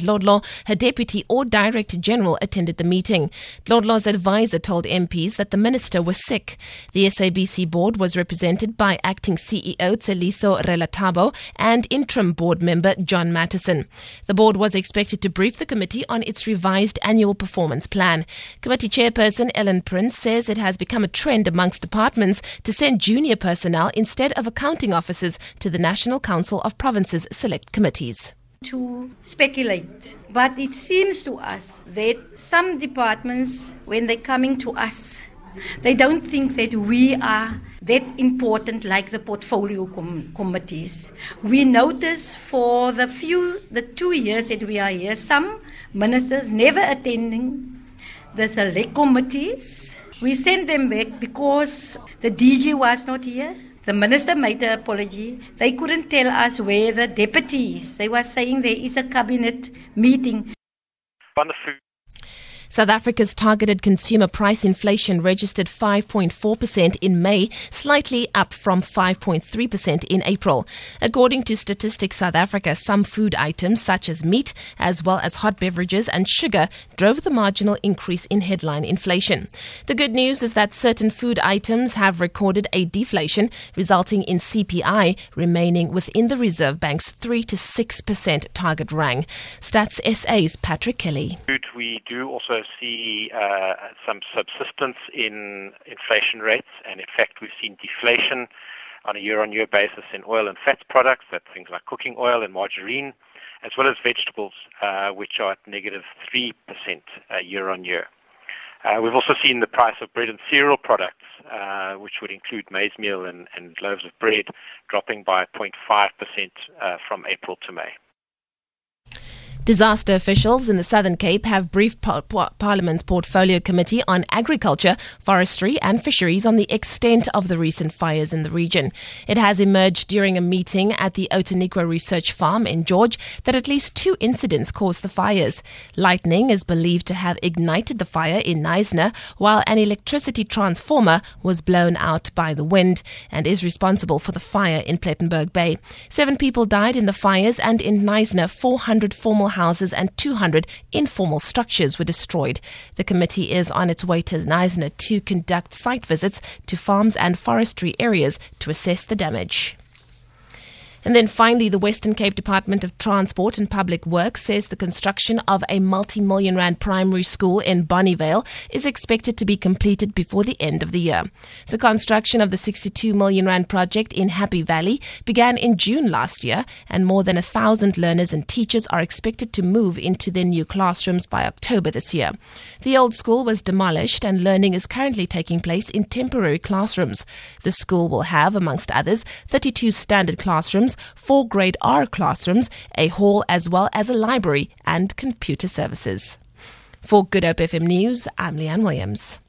Dlodlo, her deputy or director general attended the meeting. Dlodlo's advisor told MPs that the minister was sick. The SABC board was represented by acting CEO Tsheliso Ralitabo and interim board member John Matisonn. The board was expected to brief the committee on its revised annual performance plan. Committee chairperson Ellen Prince says it has become a trend amongst departments to send junior personnel instead of accounting officers to the National Council of Provinces select committees to speculate. But it seems to us that some departments, when they're coming to us, they don't think that we are that important like the portfolio com- committees. We notice for the few, the two years that we are here, some ministers never attending the select committees. We sent them back because the DG was not here the minister made the apology. They couldn't tell us where the deputies. They were saying there is a cabinet meeting. Food South Africa's targeted consumer price inflation registered 5.4% in May, slightly up from 5.3% in April. According to Statistics South Africa, some food items such as meat, as well as hot beverages and sugar, drove the marginal increase in headline inflation. The good news is that certain food items have recorded a deflation, resulting in CPI remaining within the Reserve Bank's 3 to 6% target range. Stats SA's Patrick Kelly. We do also see uh, some subsistence in inflation rates, and in fact, we've seen deflation on a year-on-year basis in oil and fats products, that's things like cooking oil and margarine, as well as vegetables, uh, which are at negative 3% uh, year-on-year. Uh, we've also seen the price of bread and cereal products, uh, which would include maize meal and, and, loaves of bread, dropping by 0.5% uh, from April to May. Disaster officials in the Southern Cape have briefed par- par- Parliament's Portfolio Committee on Agriculture, Forestry and Fisheries on the extent of the recent fires in the region. It has emerged during a meeting at the Outeniqua Research Farm in George that at least two incidents caused the fires. Lightning is believed to have ignited the fire in Knysna, while an electricity transformer was blown out by the wind and is responsible for the fire in Plettenberg Bay. Seven people died in the fires and in Knysna, 400 formal houses and 200 informal structures were destroyed. The committee is on its way to Knysna to conduct site visits to farms and forestry areas to assess the damage. And then finally, the Western Cape Department of Transport and Public Works says the construction of a multi million rand primary school in Bonnievale is expected to be completed before the end of the year. The construction of the 62 million rand project in Happy Valley began in June last year, and more than a thousand learners and teachers are expected to move into their new classrooms by October this year. The old school was demolished, and learning is currently taking place in temporary classrooms. The school will have, amongst others, 32 standard classrooms four grade R classrooms, a hall, as well as a library and computer services. For Good Hope FM News, I'm Leanne Williams.